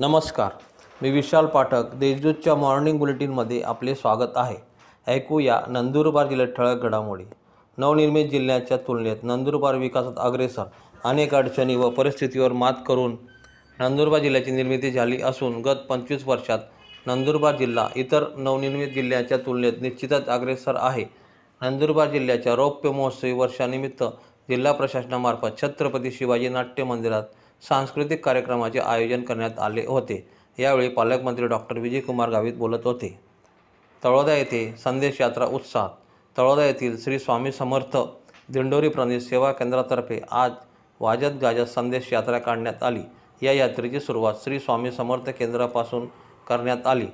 नमस्कार. मी विशाल पाठक देशदूतच्या मॉर्निंग बुलेटिनमध्ये आपले स्वागत आहे. ऐकूया नंदुरबार जिल्ह्यात ठळक घडामोडी. नवनिर्मित जिल्ह्याच्या तुलनेत नंदुरबार विकासात अग्रेसर अनेक अडचणी व परिस्थितीवर मात करून नंदुरबार जिल्ह्याची निर्मिती झाली असून गत पंचवीस वर्षात नंदुरबार जिल्हा इतर नवनिर्मित जिल्ह्याच्या तुलनेत निश्चितच अग्रेसर आहे. नंदुरबार जिल्ह्याच्या रौप्य महोत्सवी वर्षानिमित्त जिल्हा प्रशासनामार्फत छत्रपती शिवाजी नाट्य मंदिरात सांस्कृतिक कार्यक्रमाचे आयोजन करण्यात आले होते. यावेळी पालकमंत्री डॉक्टर विजयकुमार गावित बोलत होते. तळोदा येथे संदेश यात्रा उत्साह तळोदा येथील श्री स्वामी समर्थ दिंडोरी प्रणित सेवा केंद्रातर्फे आज वाजत गाजत संदेश यात्रा काढण्यात आली. या यात्रेची सुरुवात श्री स्वामी समर्थ केंद्रापासून करण्यात आली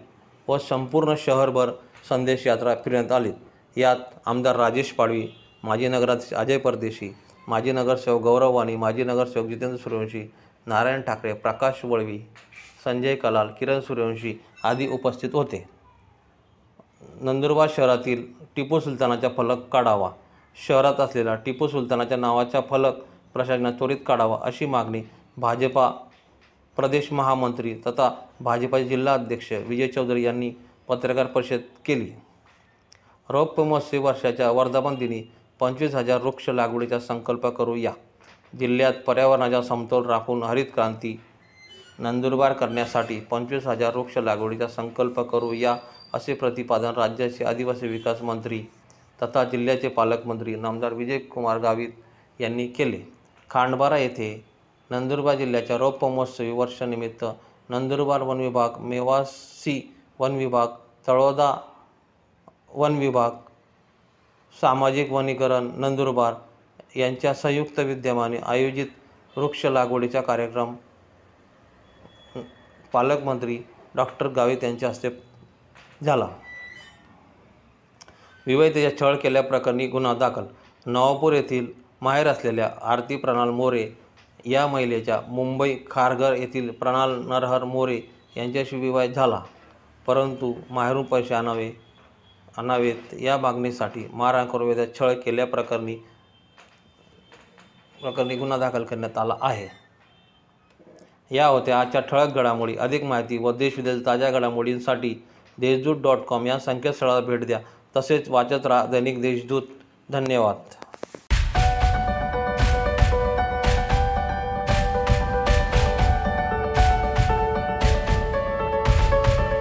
व संपूर्ण शहरभर संदेश यात्रा फिरण्यात आली. यात आमदार राजेश पाडवी माजी नगराध्यक्ष अजय परदेशी माजी नगरसेवक गौरव वाणी माजी नगरसेवक जितेंद्र सूर्यवंशी नारायण ठाकरे प्रकाश वळवी संजय कलाल किरण सूर्यवंशी आदी उपस्थित होते. नंदुरबार शहरातील टिपू सुलतानाचा फलक काढावा. शहरात असलेला टिपू सुलतानाच्या नावाचा फलक प्रशासनात त्वरित काढावा अशी मागणी भाजपा प्रदेश महामंत्री तथा भाजपाचे जिल्हा अध्यक्ष विजय चौधरी यांनी पत्रकार परिषद केली. रौप्य महोत्सवी वर्षाच्या वर्धापन दिनी पंचवीस हजार वृक्ष लागवडीचा संकल्प करूया जिल्ह्यात पर्यावरणाचा समतोल राखून हरित क्रांती नंदुरबार करण्यासाठी पंचवीस हजार वृक्ष लागवडीचा संकल्प करूया असे प्रतिपादन राज्याचे आदिवासी विकास मंत्री तथा जिल्ह्याचे पालकमंत्री नामदार विजयकुमार गावित यांनी केले. खांडबारा येथे नंदुरबार जिल्ह्याच्या रौप्य महोत्सवी वर्षानिमित्त नंदुरबार वन विभाग मेवासी वन विभाग तळोदा वन विभाग सामाजिक वनीकरण नंदुरबार यांच्या संयुक्त विद्यमाने आयोजित वृक्ष लागवडीचा कार्यक्रम पालकमंत्री डॉक्टर गावित यांच्या हस्ते झाला. विवाहितेच्या छळ केल्याप्रकरणी गुन्हा दाखल. नवापूर येथील माहेर असलेल्या आरती प्रणाल मोरे या महिलेच्या मुंबई खारघर येथील प्रणाल नरहर मोरे यांच्याशी विवाह झाला. परंतु माहेरून पैसे आणावे आणावेत. या मागणीसाठी मारहाण करून वेळेत छळ केल्याप्रकरणी प्रकरणी गुन्हा दाखल करण्यात आला आहे. या होत्या आजच्या ठळक घडामोडी. अधिक माहिती व देशविदेश ताज्या घडामोडींसाठी देशदूत डॉट कॉम या संकेतस्थळाला भेट द्या. तसेच वाचत राहा दैनिक देशदूत. धन्यवाद.